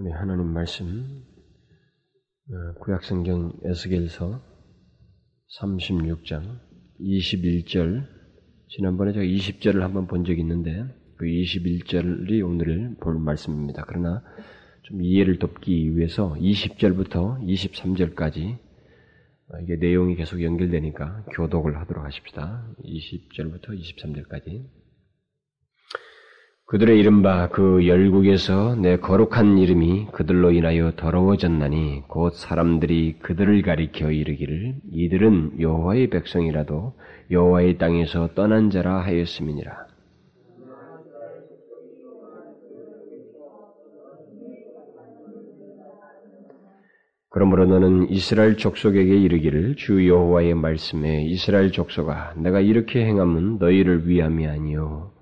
우리 하나님 말씀 어, 구약성경 에스겔서 36장 21절 지난번에 제가 20절을 한번 본 적이 있는데 그 21절이 오늘 볼 말씀입니다. 그러나 좀 이해를 돕기 위해서 20절부터 23절까지 이게 내용이 계속 연결되니까 교독을 하도록 하십시다. 20절부터 23절까지. 그들의 이른바 그 열국에서 내 거룩한 이름이 그들로 인하여 더러워졌나니 곧 사람들이 그들을 가리켜 이르기를 이들은 여호와의 백성이라도 여호와의 땅에서 떠난 자라 하였음이니라. 그러므로 너는 이스라엘 족속에게 이르기를 주 여호와의 말씀에 이스라엘 족속아 내가 이렇게 행함은 너희를 위함이 아니요 어,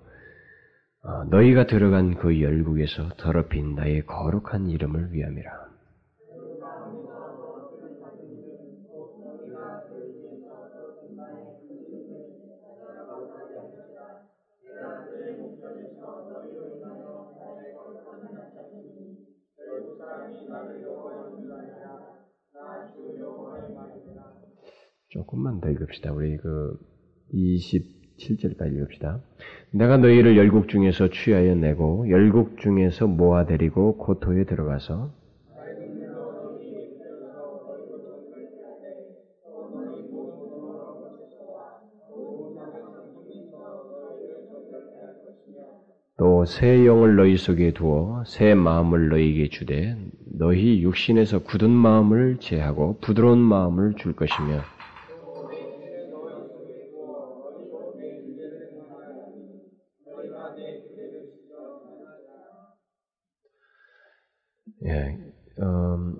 너희가 들어간 그 열국에서 더럽힌 나의 거룩한 이름을 위함이라. 조금만 더 읽읍시다. 우리 그 27절까지 읽읍시다. 내가 너희를 열국 중에서 취하여 내고 열국 중에서 모아 데리고 고토에 들어가서 또 새 영을 너희 속에 두어 새 마음을 너희에게 주되 너희 육신에서 굳은 마음을 제하고 부드러운 마음을 줄 것이며 예, 음,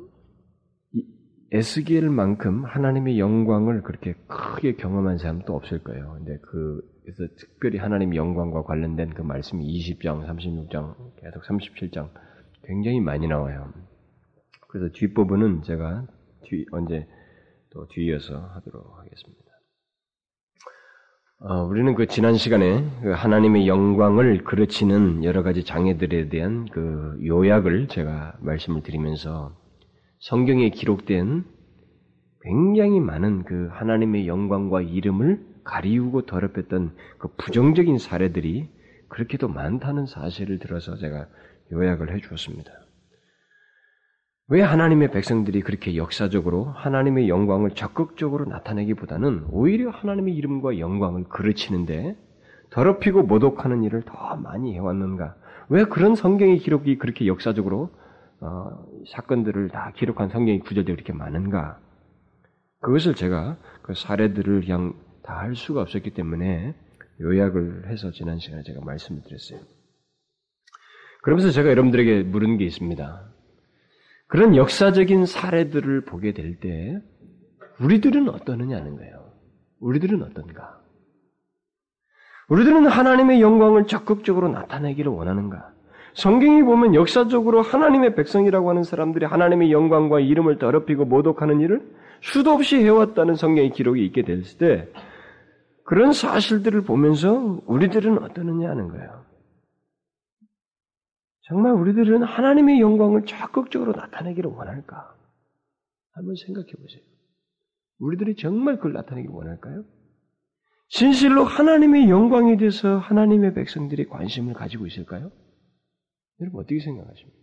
에스겔만큼 하나님의 영광을 그렇게 크게 경험한 사람도 없을 거예요. 근데 그, 그래서 특별히 하나님의 영광과 관련된 그 말씀이 20장, 36장, 계속 37장 굉장히 많이 나와요. 그래서 뒷부분은 제가 뒤, 언제 또 뒤이어서 하도록 하겠습니다. 어, 우리는 그 지난 시간에 그 하나님의 영광을 그르치는 여러 가지 장애들에 대한 그 요약을 제가 말씀을 드리면서 성경에 기록된 굉장히 많은 그 하나님의 영광과 이름을 가리우고 더럽혔던 그 부정적인 사례들이 그렇게도 많다는 사실을 들어서 제가 요약을 해 주었습니다. 왜 하나님의 백성들이 그렇게 역사적으로 하나님의 영광을 적극적으로 나타내기보다는 오히려 하나님의 이름과 영광을 그르치는데 더럽히고 모독하는 일을 더 많이 해왔는가? 왜 그런 성경의 기록이 그렇게 역사적으로 어, 사건들을 다 기록한 성경의 구절들이 그렇게 많은가? 그것을 제가 그 사례들을 그냥 다 할 수가 없었기 때문에 요약을 해서 지난 시간에 제가 말씀을 드렸어요. 그러면서 제가 여러분들에게 물은 게 있습니다. 그런 역사적인 사례들을 보게 될 때 우리들은 어떠느냐는 거예요. 우리들은 어떤가? 우리들은 하나님의 영광을 적극적으로 나타내기를 원하는가? 성경이 보면 역사적으로 하나님의 백성이라고 하는 사람들이 하나님의 영광과 이름을 더럽히고 모독하는 일을 수도 없이 해왔다는 성경의 기록이 있게 됐을 때 그런 사실들을 보면서 우리들은 어떠느냐 하는 거예요. 정말 우리들은 하나님의 영광을 적극적으로 나타내기를 원할까? 한번 생각해 보세요. 우리들이 정말 그걸 나타내기 원할까요? 진실로 하나님의 영광에 대해서 하나님의 백성들이 관심을 가지고 있을까요? 여러분 어떻게 생각하십니까?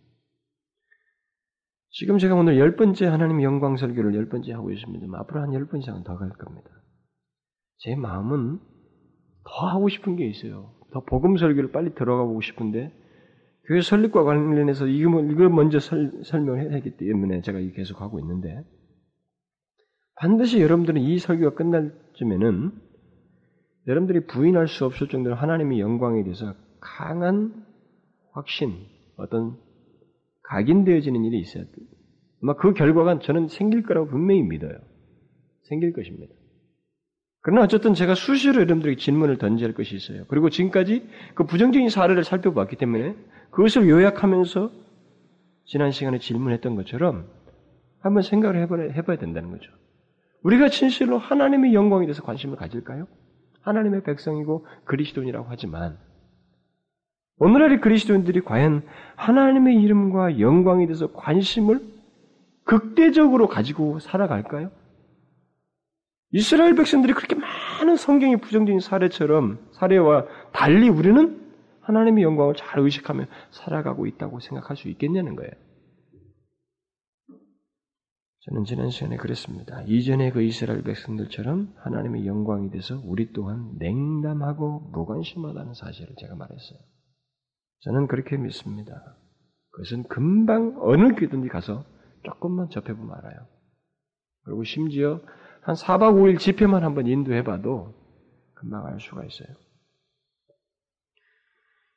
지금 제가 오늘 열 번째 하나님의 영광 설교를 열 번째 하고 있습니다. 앞으로 한 열 번 이상은 더 갈 겁니다. 제 마음은 더 하고 싶은 게 있어요. 더 복음 설교를 빨리 들어가 보고 싶은데 교회 설립과 관련해서 이걸 먼저 설, 명해야 하기 때문에 제가 계속 하고 있는데 반드시 여러분들은 이 설교가 끝날 쯤에는 여러분들이 부인할 수 없을 정도로 하나님의 영광에 대해서 강한 확신, 어떤 각인되어지는 일이 있어야 돼요. 아마 그 결과가 저는 생길 거라고 분명히 믿어요. 생길 것입니다. 그러나 어쨌든 제가 수시로 여러분들에게 질문을 할 것이 있어요. 그리고 지금까지 그 부정적인 사례를 살펴봤기 때문에 그것을 요약하면서 지난 시간에 질문했던 것처럼 한번 생각을 해봐야, 해봐야 된다는 거죠. 우리가 진실로 하나님의 영광에 대해서 관심을 가질까요? 하나님의 백성이고 그리스도인이라고 하지만 오늘날의 그리스도인들이 과연 하나님의 이름과 영광에 대해서 관심을 극대적으로 가지고 살아갈까요? 이스라엘 백성들이 그렇게 많은 성경이 부정적인 사례처럼 사례와 달리 우리는 하나님의 영광을 잘 의식하며 살아가고 있다고 생각할 수 있겠냐는 거예요. 저는 지난 시간에 그랬습니다. 이전에 그 이스라엘 백성들처럼 하나님의 영광이 돼서 우리 또한 냉담하고 무관심하다는 사실을 제가 말했어요. 저는 그렇게 믿습니다. 그것은 금방 어느 교회든지 가서 조금만 접해보면 알아요. 그리고 심지어 한 4박 5일 집회만 한번 인도해봐도 금방 알 수가 있어요.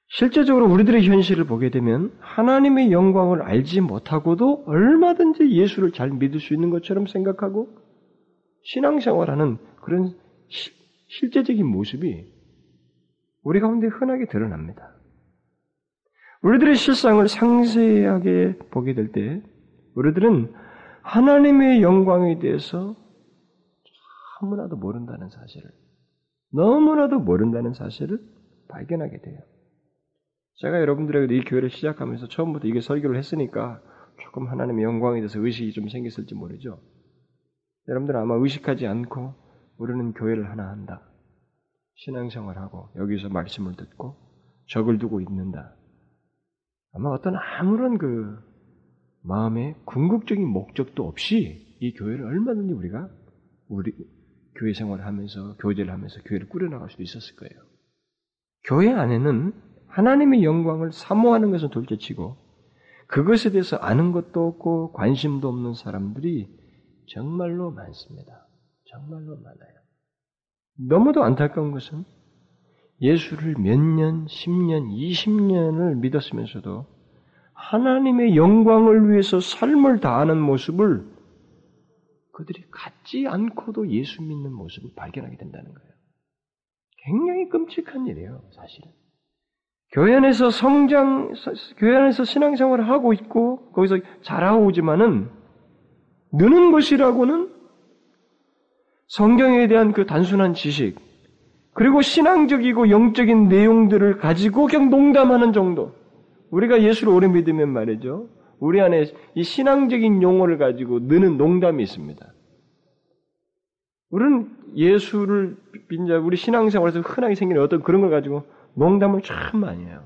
실제적으로 우리들의 현실을 보게 되면 하나님의 영광을 알지 못하고도 얼마든지 예수를 잘 믿을 수 있는 것처럼 생각하고 신앙생활하는 그런 시, 실제적인 모습이 우리 가운데 흔하게 드러납니다. 우리들의 실상을 상세하게 보게 될 때, 우리들은 하나님의 영광에 대해서 너무나도 모른다는 사실을, 너무나도 모른다는 사실을 발견하게 돼요. 제가 여러분들에게 이 교회를 시작하면서 처음부터 이게 설교를 했으니까 조금 하나님의 영광에 대해서 의식이 좀 생겼을지 모르죠. 여러분들은 아마 의식하지 않고 우리는 교회를 하나 한다. 신앙생활하고 여기서 말씀을 듣고 적을 두고 있는다. 아마 어떤 아무런 그 마음의 궁극적인 목적도 없이 이 교회를 얼마든지 우리가 우리 교회 생활을 하면서 교제를 하면서 교회를 꾸려나갈 수도 있었을 거예요. 교회 안에는 하나님의 영광을 사모하는 것은 둘째치고 그것에 대해서 아는 것도 없고 관심도 없는 사람들이 정말로 많습니다. 정말로 많아요. 너무도 안타까운 것은 예수를 몇 년, 10년, 20년을 믿었으면서도 하나님의 영광을 위해서 삶을 다하는 모습을 그들이 갖지 않고도 예수 믿는 모습을 발견하게 된다는 거예요. 굉장히 끔찍한 일이에요, 사실은. 교회 안에서 성장, 교회 안에서 신앙생활을 하고 있고, 거기서 자라고 오지만은, 느는 것이라고는 성경에 대한 그 단순한 지식, 그리고 신앙적이고 영적인 내용들을 가지고 그냥 농담하는 정도. 우리가 예수를 오래 믿으면 말이죠. 우리 안에 이 신앙적인 용어를 가지고 느는 농담이 있습니다. 우리는 예수를 빈자 우리 신앙생활에서 흔하게 생기는 어떤 그런 걸 가지고 농담을 참 많이 해요.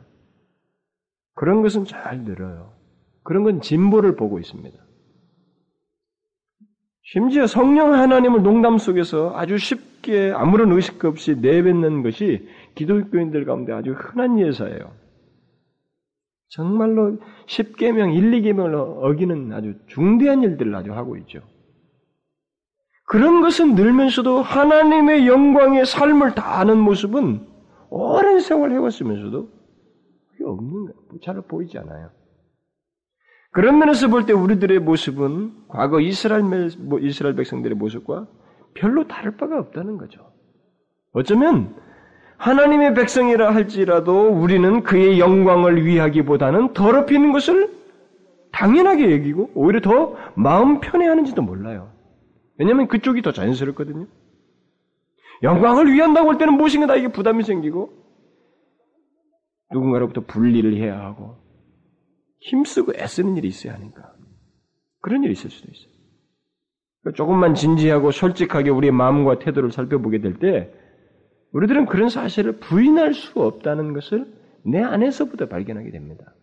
그런 것은 잘 늘어요. 그런 건 진보를 보고 있습니다. 심지어 성령 하나님을 농담 속에서 아주 쉽게 아무런 의식 없이 내뱉는 것이 기독교인들 가운데 아주 흔한 예사예요. 정말로 10계명, 1, 2계명을 어기는 아주 중대한 일들을 아주 하고 있죠. 그런 것은 늘면서도 하나님의 영광의 삶을 다하는 모습은 오랜 세월 해왔으면서도 그게 없는 거예요. 잘 보이지 않아요. 그런 면에서 볼 때 우리들의 모습은 과거 이스라엘, 뭐 이스라엘 백성들의 모습과 별로 다를 바가 없다는 거죠. 어쩌면 하나님의 백성이라 할지라도 우리는 그의 영광을 위하기보다는 더럽히는 것을 당연하게 여기고 오히려 더 마음 편해 하는지도 몰라요. 왜냐하면 그쪽이 더 자연스럽거든요. 영광을 위한다고 할 때는 무엇인가 나에게 부담이 생기고 누군가로부터 분리를 해야 하고 힘쓰고 애쓰는 일이 있어야 하니까 그런 일이 있을 수도 있어요. 그러니까 조금만 진지하고 솔직하게 우리의 마음과 태도를 살펴보게 될 때 우리들은 그런 사실을 부인할 수 없다는 것을 내 안에서부터 발견하게 됩니다.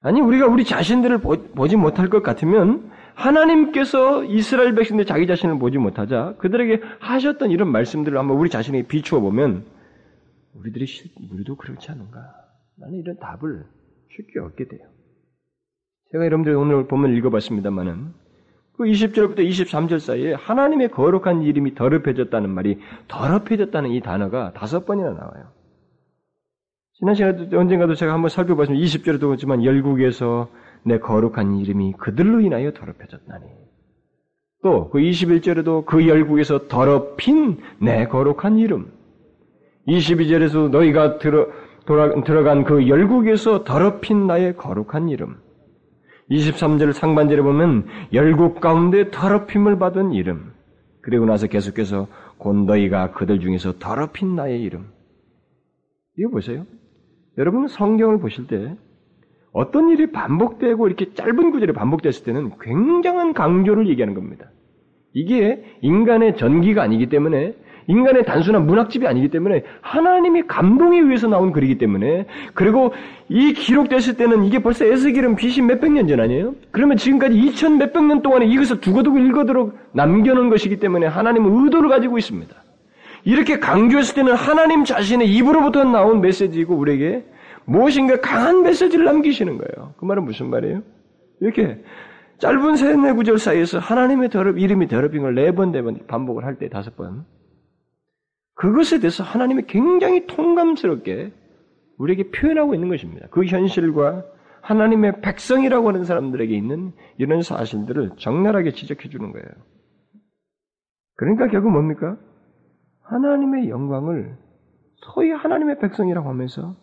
아니 우리가 우리 자신들을 보 지 못할 것 같으면 하나님께서 이스라엘 백성들 자기 자신을 보지 못하자 그들에게 하셨던 이런 말씀들을 한번 우리 자신에게 비추어 보면 우리들이 우리도 그렇지 않은가? 나는 이런 답을 쉽게 얻게 돼요. 제가 여러분들 오늘 보면 읽어봤습니다만은 그 20절부터 23절 사이에 하나님의 거룩한 이름이 더럽혀졌다는 말이 더럽혀졌다는 이 단어가 다섯 번이나 나와요. 지난 시간에 언젠가도 제가 한번 살펴봤습니다. 20절에도 그렇지만 열국에서 내 거룩한 이름이 그들로 인하여 더럽혀졌나니. 또 그 21절에도 그 열국에서 더럽힌 내 거룩한 이름. 22절에서 너희가 들어, 돌아, 들어간 그 열국에서 더럽힌 나의 거룩한 이름. 23절 상반절에 보면 열국 가운데 더럽힘을 받은 이름. 그리고 나서 계속해서 곧 너희가 그들 중에서 더럽힌 나의 이름. 이거 보세요. 여러분 성경을 보실 때 어떤 일이 반복되고 이렇게 짧은 구절이 반복됐을 때는 굉장한 강조를 얘기하는 겁니다. 이게 인간의 전기가 아니기 때문에 인간의 단순한 문학집이 아니기 때문에 하나님이 감동에 의해서 나온 글이기 때문에 그리고 이 기록됐을 때는 이게 벌써 에스겔은 BC 몇백 년 전 아니에요? 그러면 지금까지 2천 몇백 년 동안에 이것을 두고두고 읽어도록 남겨놓은 것이기 때문에 하나님은 의도를 가지고 있습니다. 이렇게 강조했을 때는 하나님 자신의 입으로부터 나온 메시지이고 우리에게 무엇인가 강한 메시지를 남기시는 거예요. 그 말은 무슨 말이에요? 이렇게 짧은 세네 구절 사이에서 하나님의 더럽, 이름이 더럽힌 걸 네 번, 네 번 반복을 할 때 다섯 번. 그것에 대해서 하나님이 굉장히 통감스럽게 우리에게 표현하고 있는 것입니다. 그 현실과 하나님의 백성이라고 하는 사람들에게 있는 이런 사실들을 적나라하게 지적해 주는 거예요. 그러니까 결국 뭡니까? 하나님의 영광을 소위 하나님의 백성이라고 하면서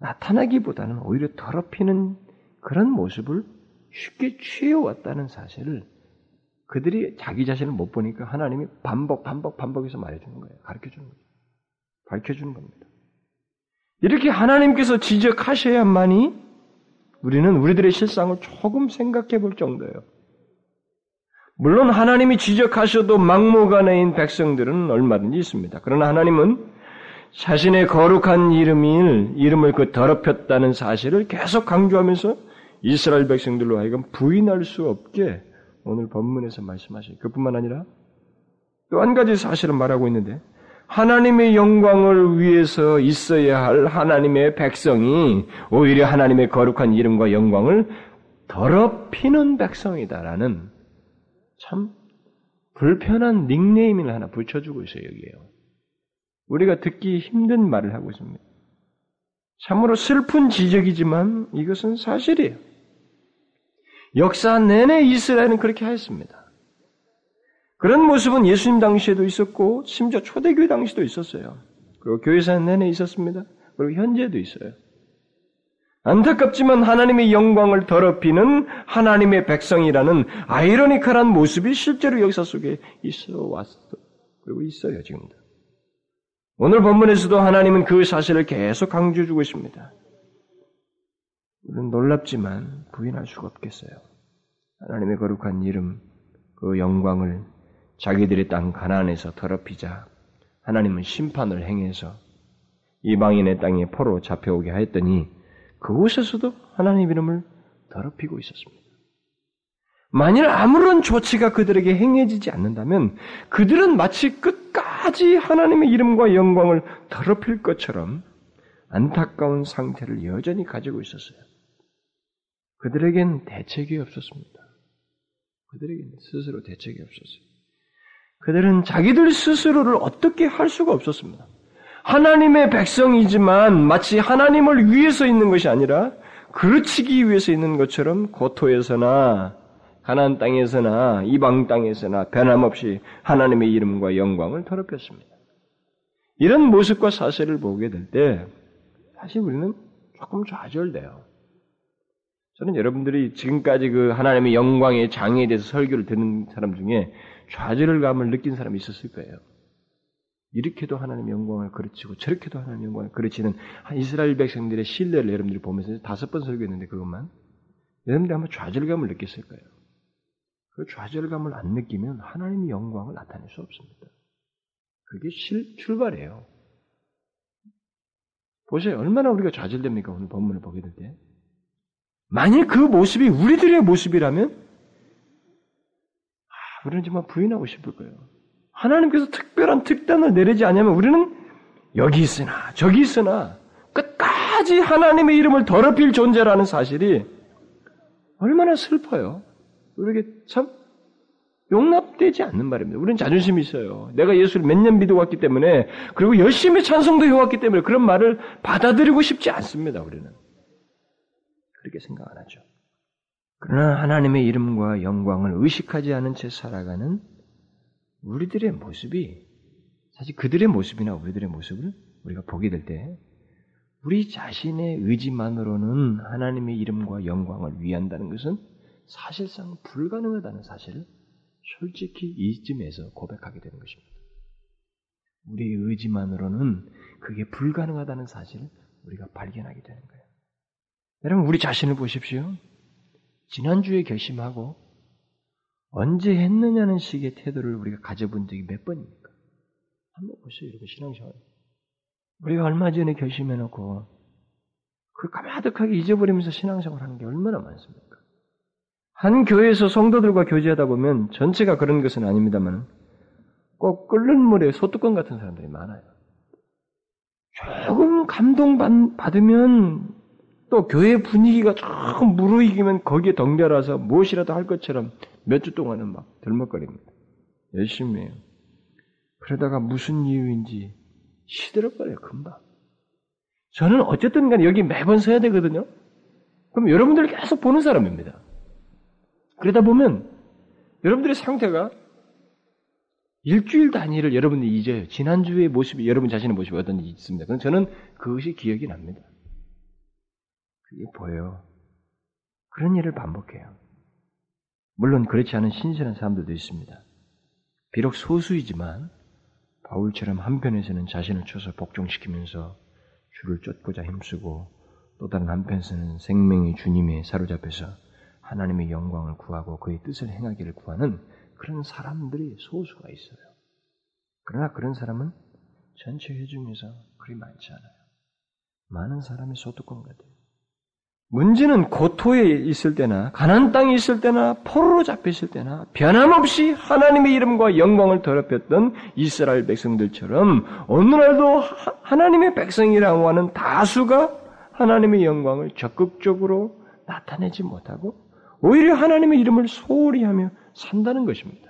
나타나기보다는 오히려 더럽히는 그런 모습을 쉽게 취해왔다는 사실을 그들이 자기 자신을 못 보니까 하나님이 반복, 반복, 반복해서 말해주는 거예요. 가르쳐 주는 거예요. 밝혀 주는 겁니다. 이렇게 하나님께서 지적하셔야만이 우리는 우리들의 실상을 조금 생각해 볼 정도예요. 물론 하나님이 지적하셔도 막무가내인 백성들은 얼마든지 있습니다. 그러나 하나님은 자신의 거룩한 이름을, 이름을 그 더럽혔다는 사실을 계속 강조하면서 이스라엘 백성들로 하여금 부인할 수 없게 오늘 본문에서 말씀하시요 그뿐만 아니라 또 한 가지 사실을 말하고 있는데 하나님의 영광을 위해서 있어야 할 하나님의 백성이 오히려 하나님의 거룩한 이름과 영광을 더럽히는 백성이다라는 참 불편한 닉네임을 하나 붙여주고 있어요, 여기에요. 우리가 듣기 힘든 말을 하고 있습니다. 참으로 슬픈 지적이지만 이것은 사실이에요. 역사 내내 이스라엘은 그렇게 하였습니다. 그런 모습은 예수님 당시에도 있었고 심지어 초대교회 당시도 있었어요. 그리고 교회사 내내 있었습니다. 그리고 현재도 있어요. 안타깝지만 하나님의 영광을 더럽히는 하나님의 백성이라는 아이러니컬한 모습이 실제로 역사 속에 있어 왔어. 그리고 있어요, 지금도. 오늘 본문에서도 하나님은 그 사실을 계속 강조해 주고 있습니다. 우리는 놀랍지만 부인할 수가 없겠어요. 하나님의 거룩한 이름, 그 영광을 자기들의 땅 가나안에서 더럽히자 하나님은 심판을 행해서 이방인의 땅에 포로 잡혀오게 하였더니 그곳에서도 하나님 이름을 더럽히고 있었습니다. 만일 아무런 조치가 그들에게 행해지지 않는다면 그들은 마치 끝까지 하나님의 이름과 영광을 더럽힐 것처럼 안타까운 상태를 여전히 가지고 있었어요. 그들에겐 대책이 없었습니다. 그들에게는 스스로 대책이 없었어요. 그들은 자기들 스스로를 어떻게 할 수가 없었습니다. 하나님의 백성이지만 마치 하나님을 위해서 있는 것이 아니라 그르치기 위해서 있는 것처럼 고토에서나 가나안 땅에서나 이방 땅에서나 변함없이 하나님의 이름과 영광을 더럽혔습니다. 이런 모습과 사실을 보게 될 때 사실 우리는 조금 좌절돼요. 저는 여러분들이 지금까지 그 하나님의 영광의 장애에 대해서 설교를 듣는 사람 중에 좌절감을 느낀 사람이 있었을 거예요. 이렇게도 하나님의 영광을 그르치고 저렇게도 하나님의 영광을 그르치는 이스라엘 백성들의 신뢰를 여러분들이 보면서 다섯 번 설교했는데 그것만 여러분들이 아마 좌절감을 느꼈을 거예요. 그 좌절감을 안 느끼면 하나님의 영광을 나타낼 수 없습니다. 그게 실, 출발이에요. 보세요. 얼마나 우리가 좌절됩니까? 오늘 본문을 보게 될 때. 만일 그 모습이 우리들의 모습이라면 아, 우리는 정말 부인하고 싶을 거예요. 하나님께서 특별한 특단을 내리지 않으면 우리는 여기 있으나 저기 있으나 끝까지 하나님의 이름을 더럽힐 존재라는 사실이 얼마나 슬퍼요. 우리에게 참 용납되지 않는 말입니다. 우리는 자존심이 있어요. 내가 예수를 몇 년 믿어왔기 때문에 그리고 열심히 찬송도 해왔기 때문에 그런 말을 받아들이고 싶지 않습니다. 우리는. 그렇게 생각 안 하죠. 그러나 하나님의 이름과 영광을 의식하지 않은 채 살아가는 우리들의 모습이 사실 그들의 모습이나 우리들의 모습을 우리가 보게 될 때 우리 자신의 의지만으로는 하나님의 이름과 영광을 위한다는 것은 사실상 불가능하다는 사실을 솔직히 이쯤에서 고백하게 되는 것입니다. 우리의 의지만으로는 그게 불가능하다는 사실을 우리가 발견하게 되는 거예요. 여러분, 우리 자신을 보십시오. 지난주에 결심하고 언제 했느냐는 식의 태도를 우리가 가져본 적이 몇 번입니까? 한번 보세요, 여러분, 신앙생활. 우리가 얼마 전에 결심해놓고 그 까마득하게 잊어버리면서 신앙생활 하는 게 얼마나 많습니까? 한 교회에서 성도들과 교제하다 보면 전체가 그런 것은 아닙니다만 꼭 끓는 물에 소뚜껑 같은 사람들이 많아요. 조금 감동받으면 또 교회 분위기가 조금 무르익으면 거기에 덩달아서 무엇이라도 할 것처럼 몇 주 동안은 막 들먹거립니다. 열심히 해요. 그러다가 무슨 이유인지 시들어버려요, 금방. 저는 어쨌든 간에 여기 매번 서야 되거든요. 그럼 여러분들 계속 보는 사람입니다. 그러다 보면 여러분들의 상태가 일주일 단위를 여러분이 잊어요. 지난주의 모습이, 여러분 자신의 모습이 어떤지 있습니다. 저는 그것이 기억이 납니다. 그게 보여요. 그런 일을 반복해요. 물론 그렇지 않은 신선한 사람들도 있습니다. 비록 소수이지만 바울처럼 한편에서는 자신을 쳐서 복종시키면서 주를 쫓고자 힘쓰고 또 다른 한편에서는 생명의 주님에 사로잡혀서 하나님의 영광을 구하고 그의 뜻을 행하기를 구하는 그런 사람들이 소수가 있어요. 그러나 그런 사람은 전체 회 중에서 그리 많지 않아요. 많은 사람이 소뚜껑 같아요. 문제는 고토에 있을 때나 가난 땅에 있을 때나 포로로 잡혀 있을 때나 변함없이 하나님의 이름과 영광을 더럽혔던 이스라엘 백성들처럼 오늘날도 하나님의 백성이라고 하는 다수가 하나님의 영광을 적극적으로 나타내지 못하고 오히려 하나님의 이름을 소홀히 하며 산다는 것입니다.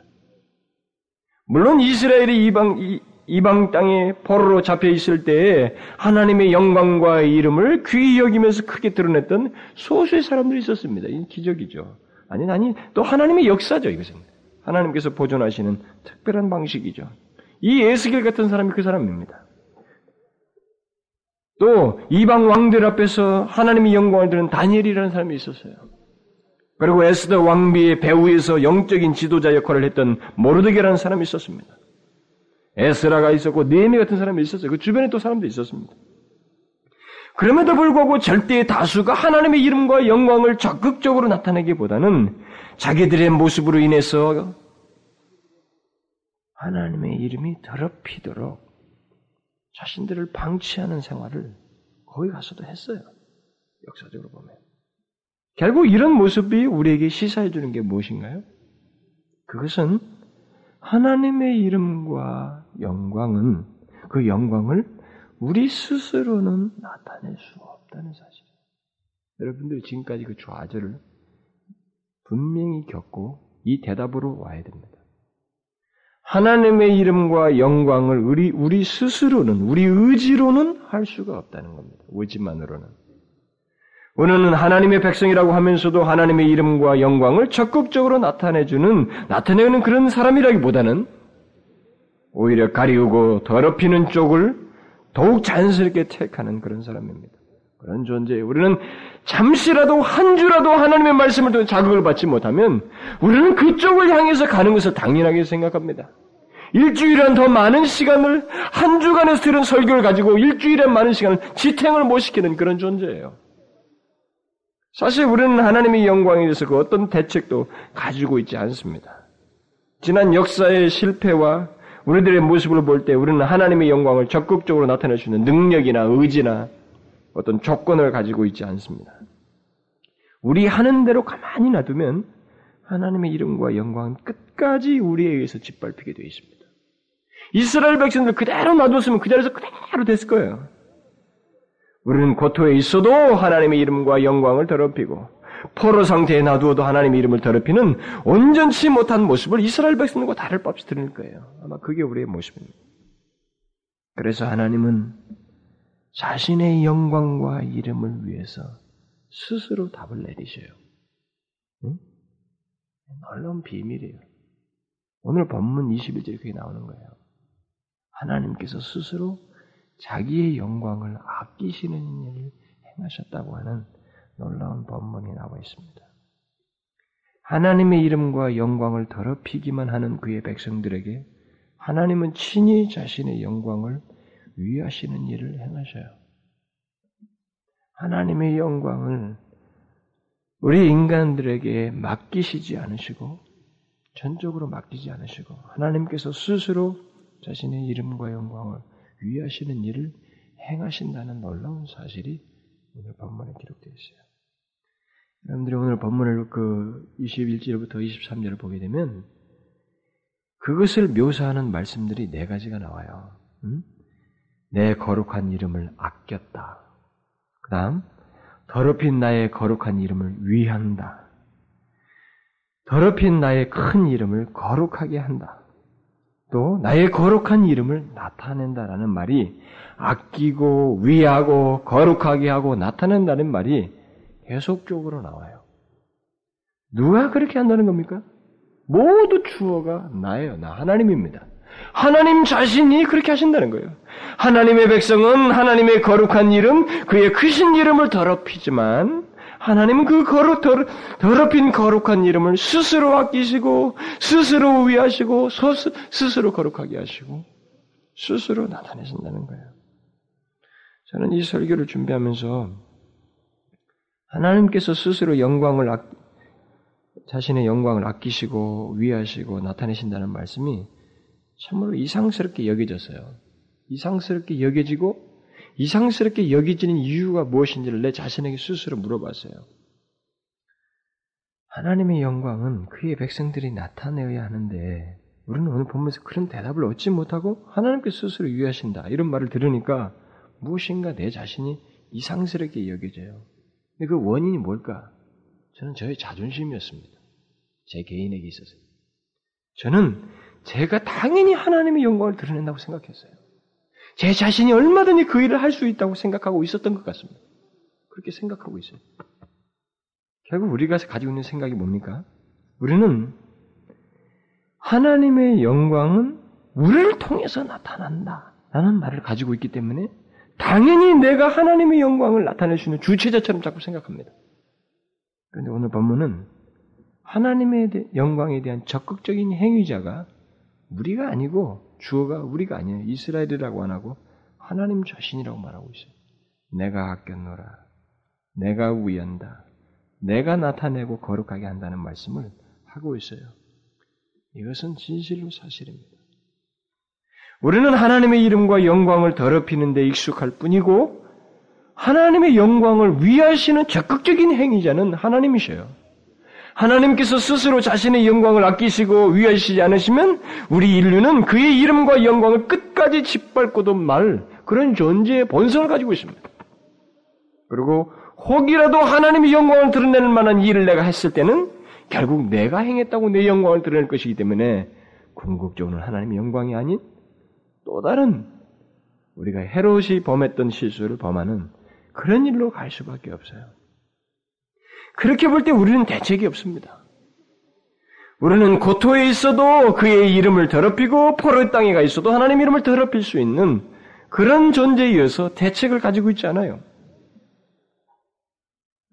물론 이스라엘이 이방, 이 방 땅에 포로로 잡혀 있을 때에 하나님의 영광과 이름을 귀히 여기면서 크게 드러냈던 소수의 사람들이 있었습니다. 이 기적이죠. 아니, 아니, 또 하나님의 역사죠, 이것은. 하나님께서 보존하시는 특별한 방식이죠. 이 에스겔 같은 사람이 그 사람입니다. 또 이방 왕들 앞에서 하나님의 영광을 드는 다니엘이라는 사람이 있었어요. 그리고 에스더 왕비의 배후에서 영적인 지도자 역할을 했던 모르드게라는 사람이 있었습니다. 에스라가 있었고 네미 같은 사람이 있었어요. 그 주변에 또 사람도 있었습니다. 그럼에도 불구하고 절대의 다수가 하나님의 이름과 영광을 적극적으로 나타내기보다는 자기들의 모습으로 인해서 하나님의 이름이 더럽히도록 자신들을 방치하는 생활을 거기 가서도 했어요. 역사적으로 보면. 결국 이런 모습이 우리에게 시사해 주는 게 무엇인가요? 그것은 하나님의 이름과 영광은 그 영광을 우리 스스로는 나타낼 수 없다는 사실이에요. 여러분들이 지금까지 그 좌절을 분명히 겪고 이 대답으로 와야 됩니다. 하나님의 이름과 영광을 우리, 우리 스스로는, 우리 의지로는 할 수가 없다는 겁니다. 의지만으로는. 우리는 하나님의 백성이라고 하면서도 하나님의 이름과 영광을 적극적으로 나타내주는, 나타내는 그런 사람이라기보다는 오히려 가리우고 더럽히는 쪽을 더욱 자연스럽게 택하는 그런 사람입니다. 그런 존재예요. 우리는 잠시라도 한 주라도 하나님의 말씀을 통해 자극을 받지 못하면 우리는 그쪽을 향해서 가는 것을 당연하게 생각합니다. 일주일은 더 많은 시간을 한 주간에서 들은 설교를 가지고 일주일에 많은 시간을 지탱을 못 시키는 그런 존재예요. 사실 우리는 하나님의 영광에 대해서 그 어떤 대책도 가지고 있지 않습니다. 지난 역사의 실패와 우리들의 모습을 볼 때 우리는 하나님의 영광을 적극적으로 나타낼 수 있는 능력이나 의지나 어떤 조건을 가지고 있지 않습니다. 우리 하는 대로 가만히 놔두면 하나님의 이름과 영광은 끝까지 우리에 의해서 짓밟히게 되어 있습니다. 이스라엘 백성들 그대로 놔뒀으면 그 자리에서 그대로 됐을 거예요. 우리는 고토에 있어도 하나님의 이름과 영광을 더럽히고 포로 상태에 놔두어도 하나님의 이름을 더럽히는 온전치 못한 모습을 이스라엘 백성들과 다를 바 없이 드릴 거예요. 아마 그게 우리의 모습입니다. 그래서 하나님은 자신의 영광과 이름을 위해서 스스로 답을 내리셔요. 응? 놀라운 비밀이에요. 오늘 본문 21절에 그게 나오는 거예요. 하나님께서 스스로 자기의 영광을 아끼시는 일을 행하셨다고 하는 놀라운 본문이 나와 있습니다. 하나님의 이름과 영광을 더럽히기만 하는 그의 백성들에게 하나님은 친히 자신의 영광을 위하시는 일을 행하셔요. 하나님의 영광을 우리 인간들에게 맡기시지 않으시고 전적으로 맡기지 않으시고 하나님께서 스스로 자신의 이름과 영광을 위하시는 일을 행하신다는 놀라운 사실이 오늘 본문에 기록되어 있어요. 여러분들이 오늘 본문을 그 21절부터 23절을 보게 되면 그것을 묘사하는 말씀들이 네 가지가 나와요. 음? 내 거룩한 이름을 아꼈다. 그 다음, 더럽힌 나의 거룩한 이름을 위한다. 더럽힌 나의 큰 이름을 거룩하게 한다. 또 나의 거룩한 이름을 나타낸다라는 말이 아끼고 위하고 거룩하게 하고 나타낸다는 말이 계속적으로 나와요. 누가 그렇게 한다는 겁니까? 모두 주어가 나예요. 나 하나님입니다. 하나님 자신이 그렇게 하신다는 거예요. 하나님의 백성은 하나님의 거룩한 이름, 그의 크신 이름을 더럽히지만 하나님은 그 거룩, 더럽힌 거룩한 이름을 스스로 아끼시고, 스스로 위하시고, 스스로 거룩하게 하시고, 스스로 나타내신다는 거예요. 저는 이 설교를 준비하면서 하나님께서 스스로 영광을 아, 자신의 영광을 아끼시고 위하시고 나타내신다는 말씀이 참으로 이상스럽게 여겨졌어요. 이상스럽게 여겨지고 이상스럽게 여겨지는 이유가 무엇인지를 내 자신에게 스스로 물어봤어요. 하나님의 영광은 그의 백성들이 나타내어야 하는데 우리는 오늘 보면서 그런 대답을 얻지 못하고 하나님께 스스로 유하신다 이런 말을 들으니까 무엇인가 내 자신이 이상스럽게 여겨져요. 그 원인이 뭘까? 저는 저의 자존심이었습니다. 제 개인에게 있어서. 저는 제가 당연히 하나님의 영광을 드러낸다고 생각했어요. 제 자신이 얼마든지 그 일을 할 수 있다고 생각하고 있었던 것 같습니다. 그렇게 생각하고 있어요. 결국 우리가 가지고 있는 생각이 뭡니까? 우리는 하나님의 영광은 우리를 통해서 나타난다. 라는 말을 가지고 있기 때문에 당연히 내가 하나님의 영광을 나타낼 수 있는 주체자처럼 자꾸 생각합니다. 그런데 오늘 본문은 하나님의 영광에 대한 적극적인 행위자가 우리가 아니고 주어가 우리가 아니에요. 이스라엘이라고 안 하고 하나님 자신이라고 말하고 있어요. 내가 아꼈노라. 내가 위한다. 내가 나타내고 거룩하게 한다는 말씀을 하고 있어요. 이것은 진실로 사실입니다. 우리는 하나님의 이름과 영광을 더럽히는 데 익숙할 뿐이고 하나님의 영광을 위하시는 적극적인 행위자는 하나님이셔요. 하나님께서 스스로 자신의 영광을 아끼시고 위하시지 않으시면 우리 인류는 그의 이름과 영광을 끝까지 짓밟고도 말 그런 존재의 본성을 가지고 있습니다. 그리고 혹이라도 하나님의 영광을 드러내는 만한 일을 내가 했을 때는 결국 내가 행했다고 내 영광을 드러낼 것이기 때문에 궁극적으로는 하나님의 영광이 아닌 또 다른 우리가 헤롯이 범했던 실수를 범하는 그런 일로 갈 수밖에 없어요. 그렇게 볼 때 우리는 대책이 없습니다. 우리는 고토에 있어도 그의 이름을 더럽히고 포로 땅에 가 있어도 하나님 이름을 더럽힐 수 있는 그런 존재이어서 대책을 가지고 있지 않아요.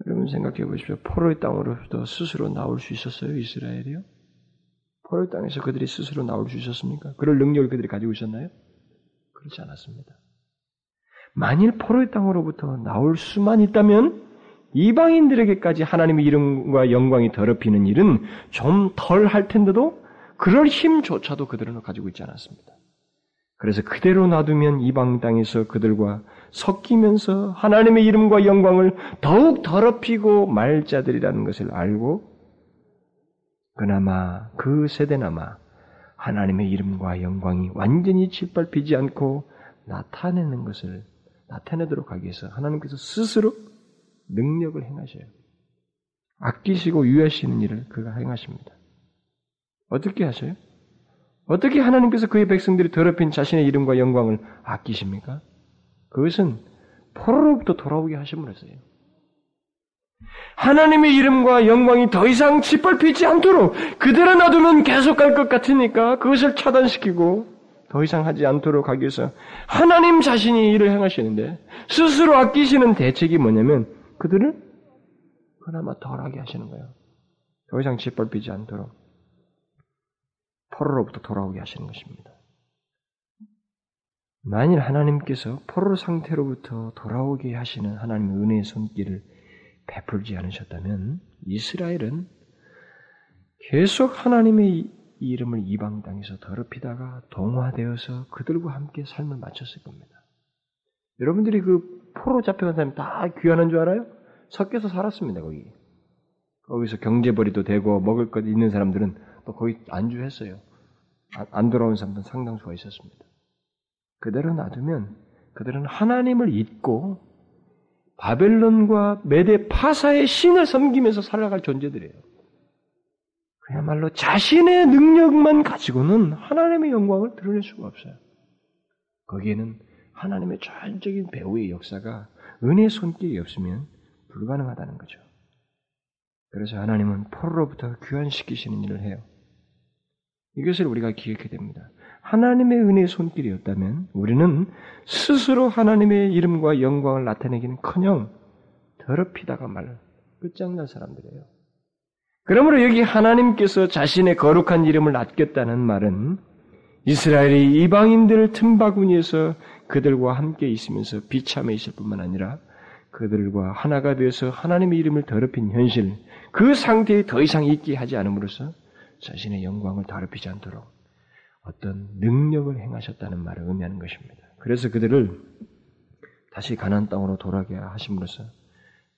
여러분 생각해 보십시오. 포로의 땅으로부터 스스로 나올 수 있었어요, 이스라엘이요? 포로의 땅에서 그들이 스스로 나올 수 있었습니까? 그럴 능력을 그들이 가지고 있었나요? 그렇지 않았습니다. 만일 포로의 땅으로부터 나올 수만 있다면 이방인들에게까지 하나님의 이름과 영광이 더럽히는 일은 좀 덜 할 텐데도 그럴 힘조차도 그들은 가지고 있지 않았습니다. 그래서 그대로 놔두면 이방 땅에서 그들과 섞이면서 하나님의 이름과 영광을 더욱 더럽히고 말자들이라는 것을 알고 그나마 그 세대나마 하나님의 이름과 영광이 완전히 짓밟히지 않고 나타내는 것을 나타내도록 하기 위해서 하나님께서 스스로 능력을 행하셔요. 아끼시고 유하시는 일을 그가 행하십니다. 어떻게 하셔요? 어떻게 하나님께서 그의 백성들이 더럽힌 자신의 이름과 영광을 아끼십니까? 그것은 포로로부터 돌아오게 하심으로써요. 하나님의 이름과 영광이 더 이상 짓밟히지 않도록 그대로 놔두면 계속 갈 것 같으니까 그것을 차단시키고 더 이상 하지 않도록 하기 위해서 하나님 자신이 일을 행하시는데 스스로 아끼시는 대책이 뭐냐면 그들을 그나마 덜하게 하시는 거예요. 더 이상 짓밟히지 않도록 포로로부터 돌아오게 하시는 것입니다. 만일 하나님께서 포로 상태로부터 돌아오게 하시는 하나님의 은혜의 손길을 베풀지 않으셨다면 이스라엘은 계속 하나님의 이름을 이방 땅에서 더럽히다가 동화되어서 그들과 함께 삶을 마쳤을 겁니다. 여러분들이 그 포로 잡혀간 사람이 다 귀환한 줄 알아요? 섞여서 살았습니다, 거기. 거기서 경제벌이도 되고 먹을 것 있는 사람들은 또 거기 안주했어요. 안 돌아온 사람들은 상당수가 있었습니다. 그대로 놔두면 그들은 하나님을 잊고 바벨론과 메대 파사의 신을 섬기면서 살아갈 존재들이에요. 그야말로 자신의 능력만 가지고는 하나님의 영광을 드러낼 수가 없어요. 거기에는 하나님의 전적인 배우의 역사가 은혜의 손길이 없으면 불가능하다는 거죠. 그래서 하나님은 포로로부터 귀환시키시는 일을 해요. 이것을 우리가 기억해야 됩니다. 하나님의 은혜의 손길이었다면 우리는 스스로 하나님의 이름과 영광을 나타내기는 커녕 더럽히다가 말 끝장난 사람들이에요. 그러므로 여기 하나님께서 자신의 거룩한 이름을 아꼈다는 말은 이스라엘이 이방인들 틈바구니에서 그들과 함께 있으면서 비참해 있을 뿐만 아니라 그들과 하나가 되어서 하나님의 이름을 더럽힌 현실, 그 상태에 더 이상 있게 하지 않음으로써 자신의 영광을 더럽히지 않도록 어떤 능력을 행하셨다는 말을 의미하는 것입니다. 그래서 그들을 다시 가난 땅으로 돌아가게 하심으로써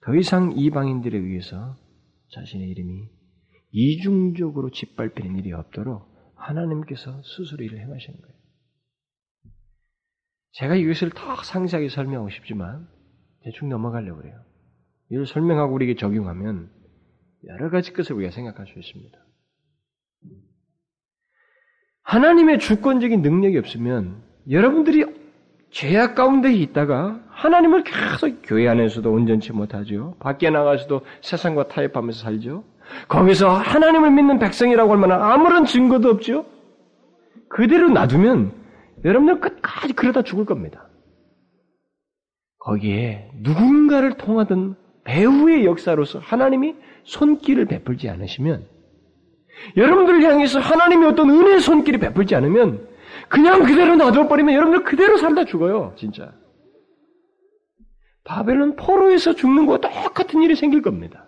더 이상 이방인들에 의해서 자신의 이름이 이중적으로 짓밟히는 일이 없도록 하나님께서 스스로 일을 행하시는 거예요. 제가 이것을 더 상세하게 설명하고 싶지만 대충 넘어가려고 그래요. 이를 설명하고 우리에게 적용하면 여러 가지 것을 우리가 생각할 수 있습니다. 하나님의 주권적인 능력이 없으면 여러분들이 죄악 가운데 있다가 하나님을 계속 교회 안에서도 온전치 못하죠. 밖에 나가서도 세상과 타협하면서 살죠. 거기서 하나님을 믿는 백성이라고 할 만한 아무런 증거도 없죠. 그대로 놔두면 여러분들 끝까지 그러다 죽을 겁니다. 거기에 누군가를 통하던 배후의 역사로서 하나님이 손길을 베풀지 않으시면 여러분들을 향해서 하나님이 어떤 은혜의 손길이 베풀지 않으면 그냥 그대로 놔둬버리면 여러분들 그대로 살다 죽어요, 진짜. 바벨론 포로에서 죽는 것과 똑같은 일이 생길 겁니다.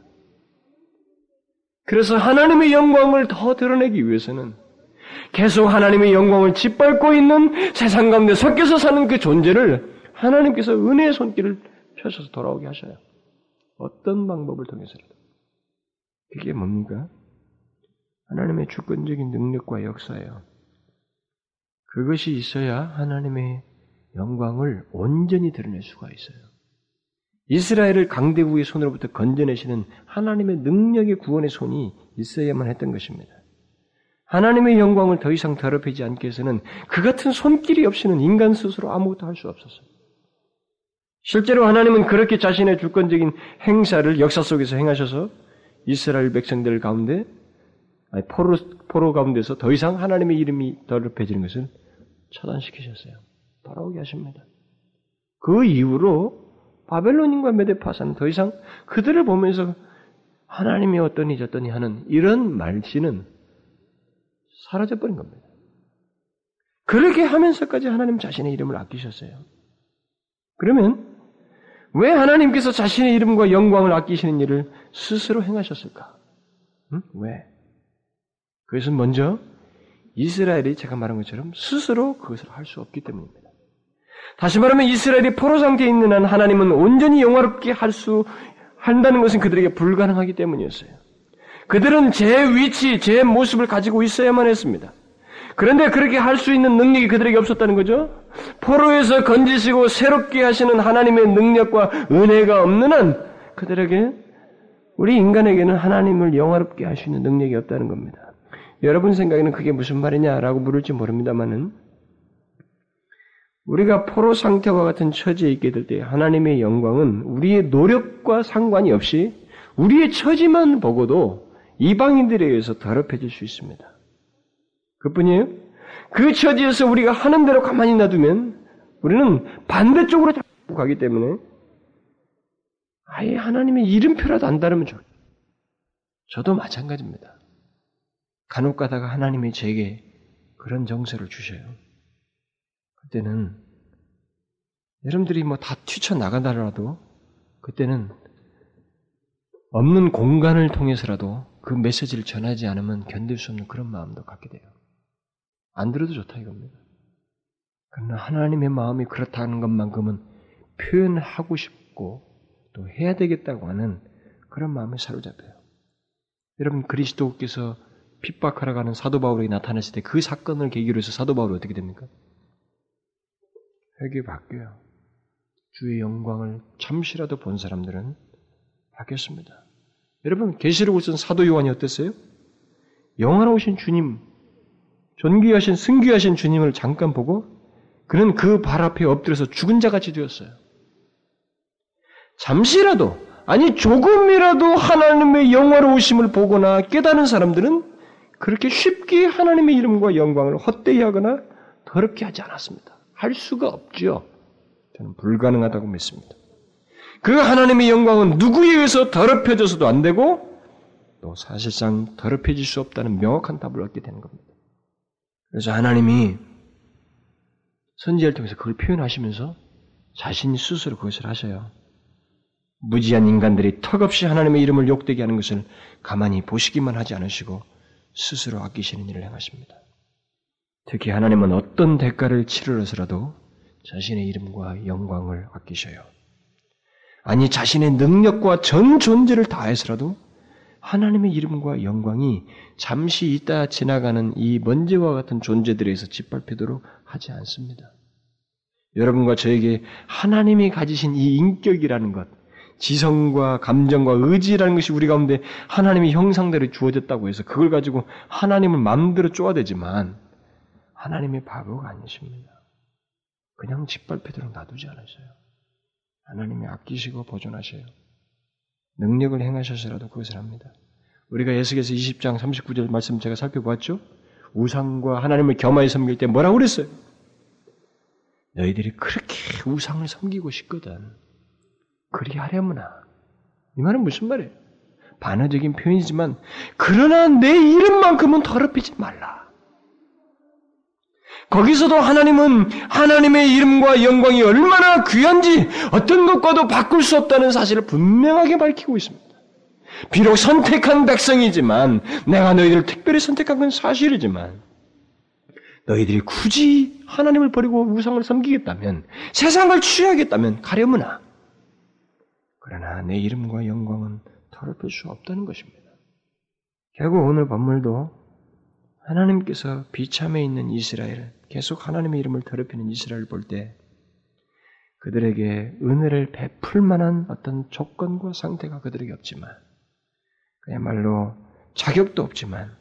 그래서 하나님의 영광을 더 드러내기 위해서는 계속 하나님의 영광을 짓밟고 있는 세상 가운데 섞여서 사는 그 존재를 하나님께서 은혜의 손길을 펴셔서 돌아오게 하셔요. 어떤 방법을 통해서라도. 그게 뭡니까? 하나님의 주권적인 능력과 역사예요. 그것이 있어야 하나님의 영광을 온전히 드러낼 수가 있어요. 이스라엘을 강대국의 손으로부터 건져내시는 하나님의 능력의 구원의 손이 있어야만 했던 것입니다. 하나님의 영광을 더 이상 더럽히지 않게 해서는 그 같은 손길이 없이는 인간 스스로 아무것도 할 수 없었어요. 실제로 하나님은 그렇게 자신의 주권적인 행사를 역사 속에서 행하셔서 이스라엘 백성들 가운데 아니, 포로, 포로 가운데서 더 이상 하나님의 이름이 더럽혀지는 것을 차단시키셨어요. 돌아오게 하십니다. 그 이후로 바벨론인과 메데파사는 더 이상 그들을 보면서 하나님이 어떠니 저떠니 하는 이런 말씨는 사라져버린 겁니다. 그렇게 하면서까지 하나님 자신의 이름을 아끼셨어요. 그러면 왜 하나님께서 자신의 이름과 영광을 아끼시는 일을 스스로 행하셨을까? 응? 왜? 그것은 먼저 이스라엘이 제가 말한 것처럼 스스로 그것을 할 수 없기 때문입니다. 다시 말하면 이스라엘이 포로 상태에 있는 한 하나님은 온전히 영화롭게 할 수 한다는 것은 그들에게 불가능하기 때문이었어요. 그들은 제 위치, 제 모습을 가지고 있어야만 했습니다. 그런데 그렇게 할 수 있는 능력이 그들에게 없었다는 거죠. 포로에서 건지시고 새롭게 하시는 하나님의 능력과 은혜가 없는 한 그들에게 우리 인간에게는 하나님을 영화롭게 할수 있는 능력이 없다는 겁니다. 여러분 생각에는 그게 무슨 말이냐라고 물을지 모릅니다만은 우리가 포로 상태와 같은 처지에 있게 될 때 하나님의 영광은 우리의 노력과 상관이 없이 우리의 처지만 보고도 이방인들에 의해서 더럽혀질 수 있습니다. 그뿐이에요. 그 처지에서 우리가 하는 대로 가만히 놔두면 우리는 반대쪽으로 자꾸 가기 때문에 아예 하나님의 이름표라도 안 다르면 좋 저도 마찬가지입니다. 간혹 가다가 하나님이 제게 그런 정서를 주셔요. 그때는 여러분들이 뭐 다 튀쳐나간다라도 그때는 없는 공간을 통해서라도 그 메시지를 전하지 않으면 견딜 수 없는 그런 마음도 갖게 돼요. 안 들어도 좋다 이겁니다. 그러나 하나님의 마음이 그렇다는 것만큼은 표현하고 싶고 또 해야 되겠다고 하는 그런 마음이 사로잡혀요. 여러분 그리스도께서 핍박하러 가는 사도 바울이 나타났을 때 그 사건을 계기로 해서 사도 바울이 어떻게 됩니까? 회개 바뀌어요. 주의 영광을 잠시라도 본 사람들은 바뀌었습니다. 여러분 계시록을 쓴 사도 요한이 어땠어요? 영화로우신 주님, 존귀하신 승귀하신 주님을 잠깐 보고 그는 그 발 앞에 엎드려서 죽은 자같이 되었어요. 잠시라도 아니 조금이라도 하나님의 영화로우심을 보거나 깨달은 사람들은 그렇게 쉽게 하나님의 이름과 영광을 헛되이 하거나 더럽게 하지 않았습니다. 할 수가 없죠. 저는 불가능하다고 믿습니다. 그 하나님의 영광은 누구에 의해서 더럽혀져서도 안 되고 또 사실상 더럽혀질 수 없다는 명확한 답을 얻게 되는 겁니다. 그래서 하나님이 선지자를 통해서 그걸 표현하시면서 자신이 스스로 그것을 하셔요. 무지한 인간들이 턱없이 하나님의 이름을 욕되게 하는 것을 가만히 보시기만 하지 않으시고 스스로 아끼시는 일을 행하십니다. 특히 하나님은 어떤 대가를 치르러서라도 자신의 이름과 영광을 아끼셔요. 아니 자신의 능력과 전 존재를 다해서라도 하나님의 이름과 영광이 잠시 있다 지나가는 이 먼지와 같은 존재들에서 짓밟히도록 하지 않습니다. 여러분과 저에게 하나님이 가지신 이 인격이라는 것, 지성과 감정과 의지라는 것이 우리 가운데 하나님의 형상대로 주어졌다고 해서 그걸 가지고 하나님을 마음대로 쪼아대지만 하나님의 바보가 아니십니다. 그냥 짓밟히도록 놔두지 않으셔요. 하나님이 아끼시고 보존하셔요. 능력을 행하셔서라도 그것을 합니다. 우리가 예수께서 20장 39절 말씀 제가 살펴보았죠? 우상과 하나님을 겸하여 섬길 때 뭐라고 그랬어요? 너희들이 그렇게 우상을 섬기고 싶거든. 그리하려무나. 이 말은 무슨 말이에요? 반어적인 표현이지만 그러나 내 이름만큼은 더럽히지 말라. 거기서도 하나님은 하나님의 이름과 영광이 얼마나 귀한지 어떤 것과도 바꿀 수 없다는 사실을 분명하게 밝히고 있습니다. 비록 선택한 백성이지만 내가 너희들을 특별히 선택한 건 사실이지만 너희들이 굳이 하나님을 버리고 우상을 섬기겠다면 세상을 취하겠다면 가려무나 그러나 내 이름과 영광은 더럽힐 수 없다는 것입니다. 결국 오늘 본물도 하나님께서 비참해 있는 이스라엘, 계속 하나님의 이름을 더럽히는 이스라엘 볼 때 그들에게 은혜를 베풀 만한 어떤 조건과 상태가 그들에게 없지만 그야말로 자격도 없지만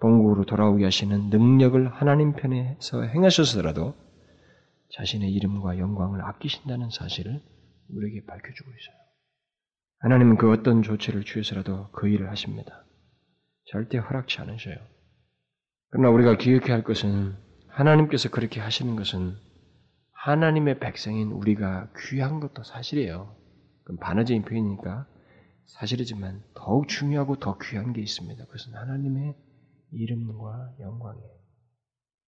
본국으로 돌아오게 하시는 능력을 하나님 편에서 행하셔서라도 자신의 이름과 영광을 아끼신다는 사실을 우리에게 밝혀주고 있어요. 하나님은 그 어떤 조치를 취해서라도 그 일을 하십니다. 절대 허락치 않으셔요. 그러나 우리가 기억해야 할 것은 하나님께서 그렇게 하시는 것은 하나님의 백성인 우리가 귀한 것도 사실이에요. 그럼 반어적인 표현이니까 사실이지만 더욱 중요하고 더 귀한 게 있습니다. 그것은 하나님의 이름과 영광이에요.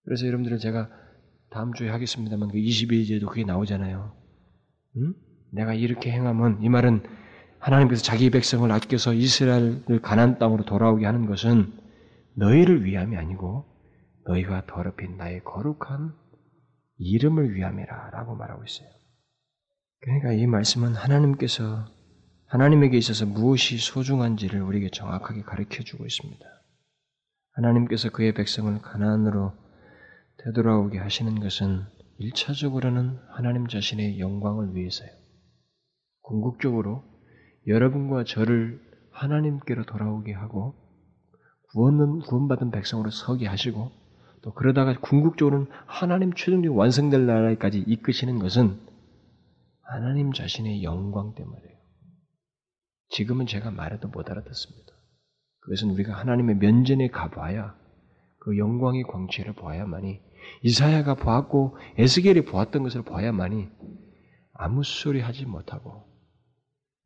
그래서 여러분들은 제가 다음 주에 하겠습니다만 그 22제도 그게 나오잖아요. 응? 내가 이렇게 행하면 이 말은 하나님께서 자기 백성을 아껴서 이스라엘을 가난 땅으로 돌아오게 하는 것은 너희를 위함이 아니고 너희가 더럽힌 나의 거룩한 이름을 위함이라 라고 말하고 있어요. 그러니까 이 말씀은 하나님께서 하나님에게 있어서 무엇이 소중한지를 우리에게 정확하게 가르쳐 주고 있습니다. 하나님께서 그의 백성을 가난으로 되돌아오게 하시는 것은 일차적으로는 하나님 자신의 영광을 위해서요. 궁극적으로 여러분과 저를 하나님께로 돌아오게 하고 구원은 구원받은 백성으로 서게 하시고 또 그러다가 궁극적으로는 하나님 최종적인 완성될 나라까지 이끄시는 것은 하나님 자신의 영광 때문이에요. 지금은 제가 말해도 못 알아듣습니다. 그것은 우리가 하나님의 면전에 가봐야 그 영광의 광채를 보아야만이 이사야가 보았고 에스겔이 보았던 것을 보아야만이 아무 소리 하지 못하고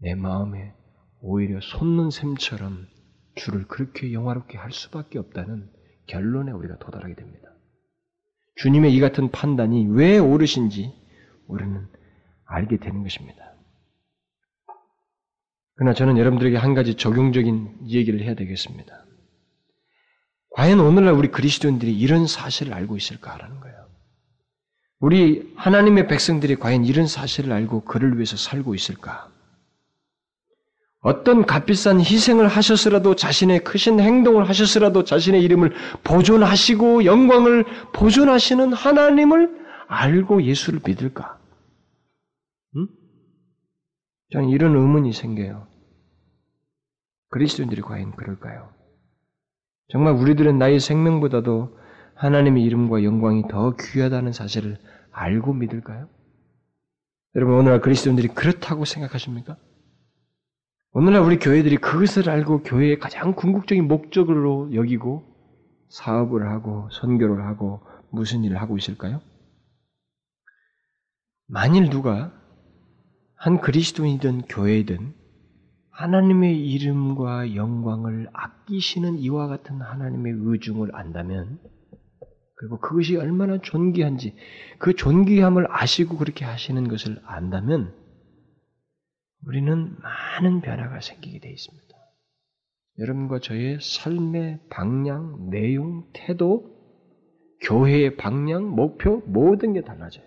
내 마음에 오히려 솟는 샘처럼 주를 그렇게 영화롭게 할 수밖에 없다는 결론에 우리가 도달하게 됩니다. 주님의 이 같은 판단이 왜 옳으신지 우리는 알게 되는 것입니다. 그러나 저는 여러분들에게 한 가지 적용적인 얘기를 해야 되겠습니다. 과연 오늘날 우리 그리스도인들이 이런 사실을 알고 있을까라는 거예요. 우리 하나님의 백성들이 과연 이런 사실을 알고 그를 위해서 살고 있을까? 어떤 값비싼 희생을 하셨으라도 자신의 크신 행동을 하셨으라도 자신의 이름을 보존하시고 영광을 보존하시는 하나님을 알고 예수를 믿을까? 응? 저는 이런 의문이 생겨요. 그리스도인들이 과연 그럴까요? 정말 우리들은 나의 생명보다도 하나님의 이름과 영광이 더 귀하다는 사실을 알고 믿을까요? 여러분, 오늘날 그리스도인들이 그렇다고 생각하십니까? 오늘날 우리 교회들이 그것을 알고 교회의 가장 궁극적인 목적으로 여기고 사업을 하고 선교를 하고 무슨 일을 하고 있을까요? 만일 누가 한 그리스도인이든 교회든 하나님의 이름과 영광을 아끼시는 이와 같은 하나님의 의중을 안다면 그리고 그것이 얼마나 존귀한지 그 존귀함을 아시고 그렇게 하시는 것을 안다면 우리는 많은 변화가 생기게 되어 있습니다. 여러분과 저의 삶의 방향, 내용, 태도, 교회의 방향, 목표, 모든 게 달라져요.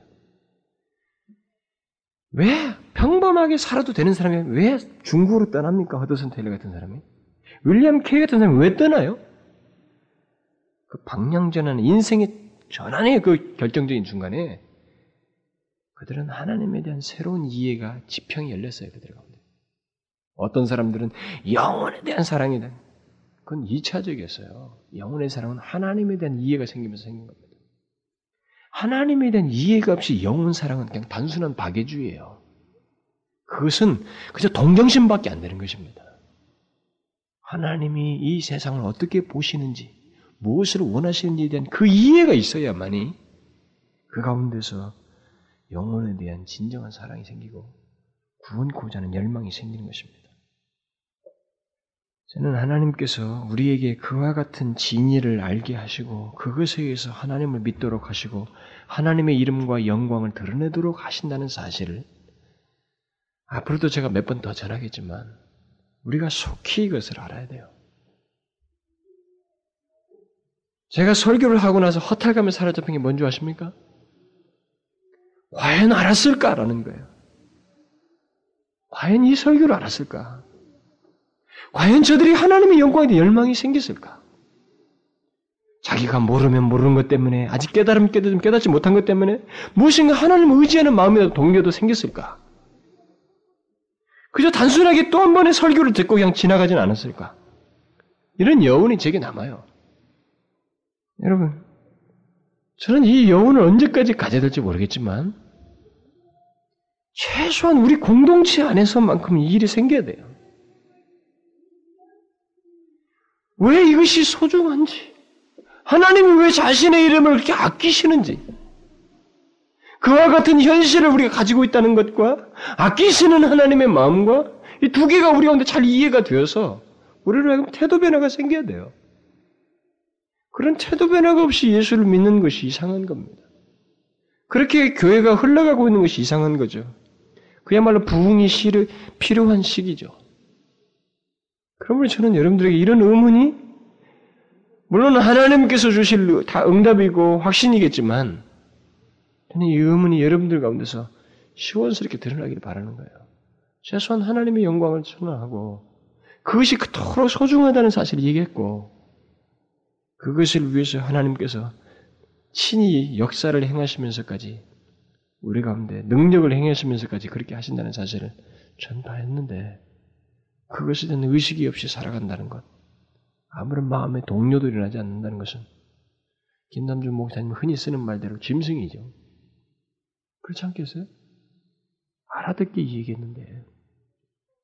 왜 평범하게 살아도 되는 사람이 왜 중국으로 떠납니까? 허드슨 테일러 같은 사람이? 윌리엄 케이 같은 사람이 왜 떠나요? 그 방향 전환, 인생의 전환의 그 결정적인 중간에 그들은 하나님에 대한 새로운 이해가 지평이 열렸어요. 그들 가운데. 어떤 사람들은 영혼에 대한 사랑이다. 그건 2차적이었어요. 영혼의 사랑은 하나님에 대한 이해가 생기면서 생긴 겁니다. 하나님에 대한 이해가 없이 영혼 사랑은 그냥 단순한 박애주의예요. 그것은 그저 동정심밖에 안 되는 것입니다. 하나님이 이 세상을 어떻게 보시는지, 무엇을 원하시는지에 대한 그 이해가 있어야만이 그 가운데서 영혼에 대한 진정한 사랑이 생기고 구원고자 하는 열망이 생기는 것입니다. 저는 하나님께서 우리에게 그와 같은 진리를 알게 하시고 그것에 의해서 하나님을 믿도록 하시고 하나님의 이름과 영광을 드러내도록 하신다는 사실을 앞으로도 제가 몇 번 더 전하겠지만 우리가 속히 이것을 알아야 돼요. 제가 설교를 하고 나서 허탈감에 사로잡힌 게 뭔지 아십니까? 과연 알았을까라는 거예요. 과연 이 설교를 알았을까? 과연 저들이 하나님의 영광에 대해 열망이 생겼을까? 자기가 모르면 모르는 것 때문에 아직 깨달으면 깨달지, 깨닫지 못한 것 때문에 무엇인가 하나님을 의지하는 마음에 동료도 생겼을까? 그저 단순하게 또 한 번의 설교를 듣고 그냥 지나가진 않았을까? 이런 여운이 제게 남아요. 여러분, 저는 이 여운을 언제까지 가져야 될지 모르겠지만, 최소한 우리 공동체 안에서만큼 이 일이 생겨야 돼요. 왜 이것이 소중한지, 하나님이 왜 자신의 이름을 그렇게 아끼시는지, 그와 같은 현실을 우리가 가지고 있다는 것과 아끼시는 하나님의 마음과 이 두 개가 우리 가운데 잘 이해가 되어서 우리를 하여금 태도 변화가 생겨야 돼요. 그런 태도 변화가 없이 예수를 믿는 것이 이상한 겁니다. 그렇게 교회가 흘러가고 있는 것이 이상한 거죠. 그야말로 부흥이 필요한 시기죠. 그러므로 저는 여러분들에게 이런 의문이 물론 하나님께서 주실 다 응답이고 확신이겠지만 저는 이 의문이 여러분들 가운데서 시원스럽게 드러나기를 바라는 거예요. 최소한 하나님의 영광을 전하고 그것이 그토록 소중하다는 사실을 얘기했고 그것을 위해서 하나님께서 친히 역사를 행하시면서까지 우리 가운데 능력을 행하시면서까지 그렇게 하신다는 사실을 전파했는데 그것에 대한 의식이 없이 살아간다는 것 아무런 마음의 동료도 일어나지 않는다는 것은 김남준 목사님 흔히 쓰는 말대로 짐승이죠. 그렇지 않겠어요? 알아듣게 얘기했는데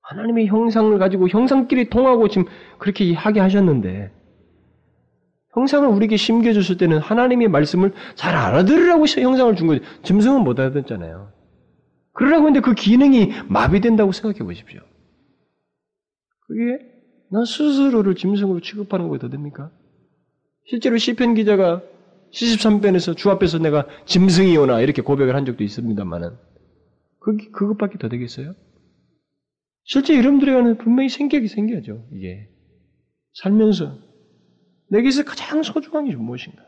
하나님의 형상을 가지고 형상끼리 통하고 지금 그렇게 하게 하셨는데 형상을 우리에게 심겨줬을 때는 하나님의 말씀을 잘 알아들으라고 형상을 준 거죠. 짐승은 못 알아듣잖아요. 그러라고 했는데 그 기능이 마비된다고 생각해 보십시오. 그게 난 스스로를 짐승으로 취급하는 더 됩니까? 실제로 시편 기자가 73편에서 주 앞에서 내가 짐승이오나 이렇게 고백을 한 적도 있습니다만은 그, 그것밖에 더 되겠어요? 실제 여러분들에게는 분명히 생각이 생겨죠, 이게. 살면서. 내게서 가장 소중한 게 무엇인가?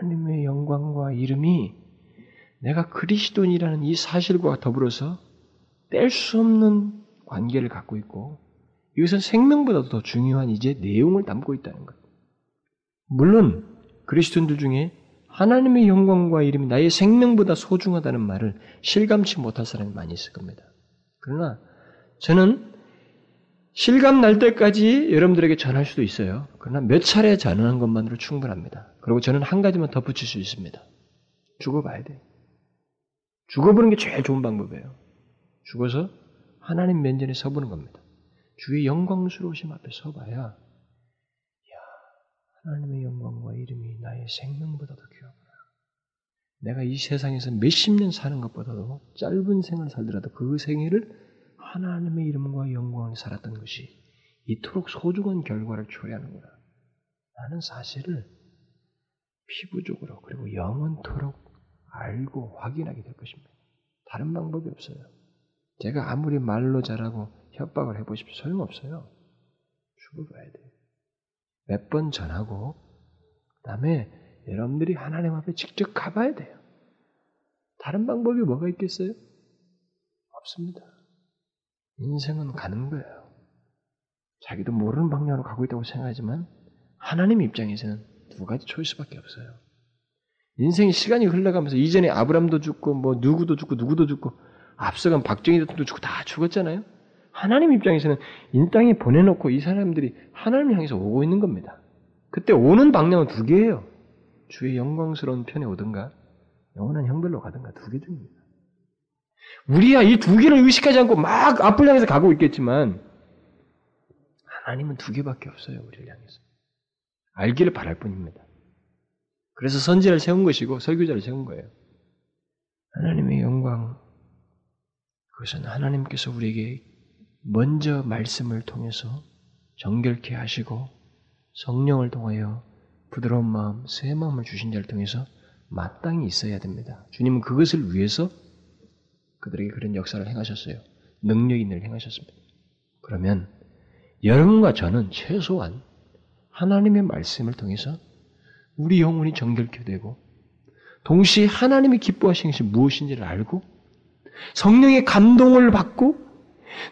하나님의 영광과 이름이 내가 그리스도인이라는 이 사실과 더불어서 뗄 수 없는 관계를 갖고 있고, 이것은 생명보다도 더 중요한 이제 내용을 담고 있다는 것. 물론, 그리스도인들 중에 하나님의 영광과 이름이 나의 생명보다 소중하다는 말을 실감치 못할 사람이 많이 있을 겁니다. 그러나 저는 실감 날 때까지 여러분들에게 전할 수도 있어요. 그러나 몇 차례 전하는 것만으로 충분합니다. 그리고 저는 한 가지만 덧붙일 수 있습니다. 죽어봐야 돼요. 죽어보는 게 제일 좋은 방법이에요. 죽어서 하나님 면전에 서보는 겁니다. 주의 영광스러우심 앞에 서봐야, 야, 하나님의 영광과 이름이 나의 생명보다도 귀하구나. 내가 이 세상에서 몇십 년 사는 것보다도 짧은 생을 살더라도 그 생애를 하나님의 이름과 영광을 살았던 것이 이토록 소중한 결과를 초래하는구나. 라는 사실을 피부적으로 그리고 영원토록 알고 확인하게 될 것입니다. 다른 방법이 없어요. 제가 아무리 말로 잘하고 협박을 해보십시오. 소용없어요. 죽어봐야 돼요. 몇 번 전하고, 그 다음에 여러분들이 하나님 앞에 직접 가봐야 돼요. 다른 방법이 뭐가 있겠어요? 없습니다. 인생은 가는 거예요. 자기도 모르는 방향으로 가고 있다고 생각하지만 하나님 입장에서는 두 가지 초이스밖에 없어요. 인생이 시간이 흘러가면서 이전에 아브람도 죽고 뭐 누구도 죽고 누구도 죽고 앞서간 박정희 대통령도 죽고 다 죽었잖아요. 하나님 입장에서는 이 땅에 보내놓고 이 사람들이 하나님을 향해서 오고 있는 겁니다. 그때 오는 방향은 두 개예요. 주의 영광스러운 편에 오든가 영원한 형벌로 가든가 두 개 중입니다. 우리야 이 두 개를 의식하지 않고 막 앞을 향해서 가고 있겠지만 하나님은 두 개밖에 없어요. 우리를 향해서. 알기를 바랄 뿐입니다. 그래서 선지자를 세운 것이고 설교자를 세운 거예요. 하나님의 영광 그것은 하나님께서 우리에게 먼저 말씀을 통해서 정결케 하시고 성령을 통하여 부드러운 마음, 새 마음을 주신 자를 통해서 마땅히 있어야 됩니다. 주님은 그것을 위해서 그들에게 그런 역사를 행하셨어요. 능력 있는 일 행하셨습니다. 그러면 여러분과 저는 최소한 하나님의 말씀을 통해서 우리 영혼이 정결케 되고 동시에 하나님이 기뻐하시는 것이 무엇인지를 알고 성령의 감동을 받고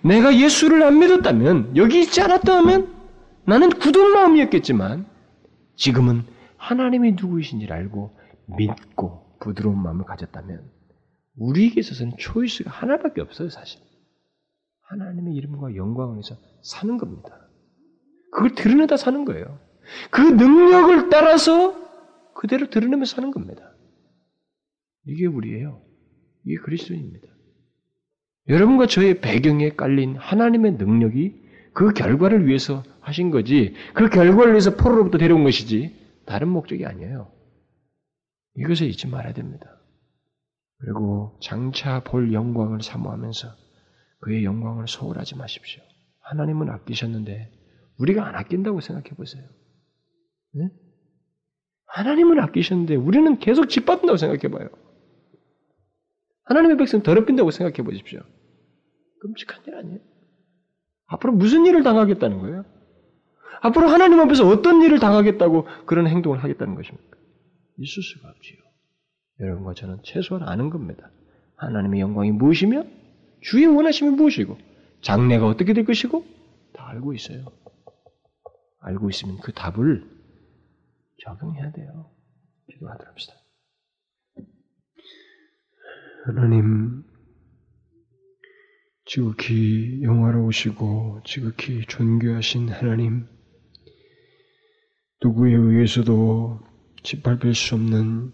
내가 예수를 안 믿었다면 여기 있지 않았다면 나는 굳은 마음이었겠지만 지금은 하나님이 누구이신지를 알고 믿고 부드러운 마음을 가졌다면 우리에게 있어서는 초이스가 하나밖에 없어요, 사실. 하나님의 이름과 영광을 위해서 사는 겁니다. 그걸 드러내다 사는 거예요. 그 능력을 따라서 그대로 드러내며 사는 겁니다. 이게 우리예요. 이게 그리스도입니다. 여러분과 저의 배경에 깔린 하나님의 능력이 그 결과를 위해서 하신 거지, 그 결과를 위해서 포로로부터 데려온 것이지, 다른 목적이 아니에요. 이것을 잊지 말아야 됩니다. 그리고 장차 볼 영광을 사모하면서 그의 영광을 소홀하지 마십시오. 하나님은 아끼셨는데 우리가 안 아낀다고 생각해 보세요. 네? 하나님은 아끼셨는데 우리는 계속 짓밟는다고 생각해 봐요. 하나님의 백성 더럽힌다고 생각해 보십시오. 끔찍한 일 아니에요? 앞으로 무슨 일을 당하겠다는 거예요? 앞으로 하나님 앞에서 어떤 일을 당하겠다고 그런 행동을 하겠다는 것입니까? 있을 수가 없지요. 여러분과 저는 최소한 아는 겁니다. 하나님의 영광이 무엇이며 주의 원하심이 무엇이고 장래가 어떻게 될 것이고 다 알고 있어요. 알고 있으면 그 답을 적용해야 돼요. 기도하도록 합시다. 하나님, 지극히 영화로우시고 지극히 존귀하신 하나님, 누구에 의해서도 짓밟을 수 없는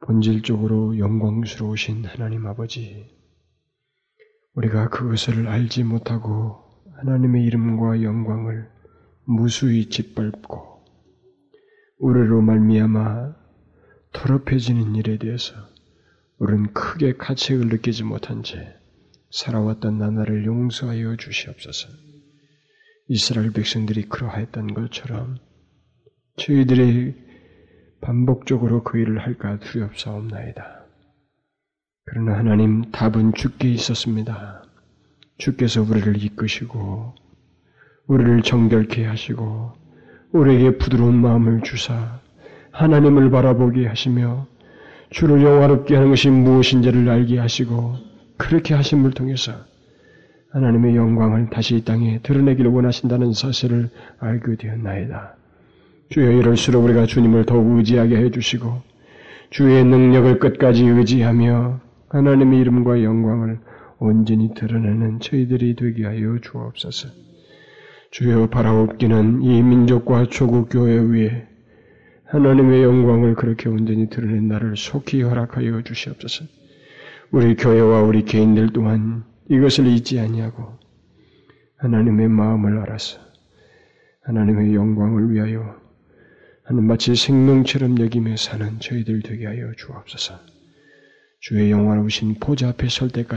본질적으로 영광스러우신 하나님 아버지, 우리가 그것을 알지 못하고 하나님의 이름과 영광을 무수히 짓밟고 우리로 말미암아 더럽혀지는 일에 대해서 우리는 크게 가책을 느끼지 못한 채 살아왔던 나라를 용서하여 주시옵소서. 이스라엘 백성들이 그러하였던 것처럼 저희들의 반복적으로 그 일을 할까 두렵사옵나이다. 그러나 하나님 답은 주께 있었습니다. 주께서 우리를 이끄시고 우리를 정결케 하시고 우리에게 부드러운 마음을 주사 하나님을 바라보게 하시며 주를 영화롭게 하는 것이 무엇인지를 알게 하시고 그렇게 하심을 통해서 하나님의 영광을 다시 이 땅에 드러내기를 원하신다는 사실을 알게 되었나이다. 주여 이럴수록 우리가 주님을 더욱 의지하게 해주시고 주의 능력을 끝까지 의지하며 하나님의 이름과 영광을 온전히 드러내는 저희들이 되게 하여 주옵소서. 주여 바라옵기는 이 민족과 조국 교회 위에 하나님의 영광을 그렇게 온전히 드러낸 나를 속히 허락하여 주시옵소서. 우리 교회와 우리 개인들 또한 이것을 잊지 아니하고 하나님의 마음을 알아서 하나님의 영광을 위하여 하는 마치 생명처럼 여김에 사는 저희들 되게 하여 주옵소서. 주의 영화로우신 보좌 앞에 설 때까지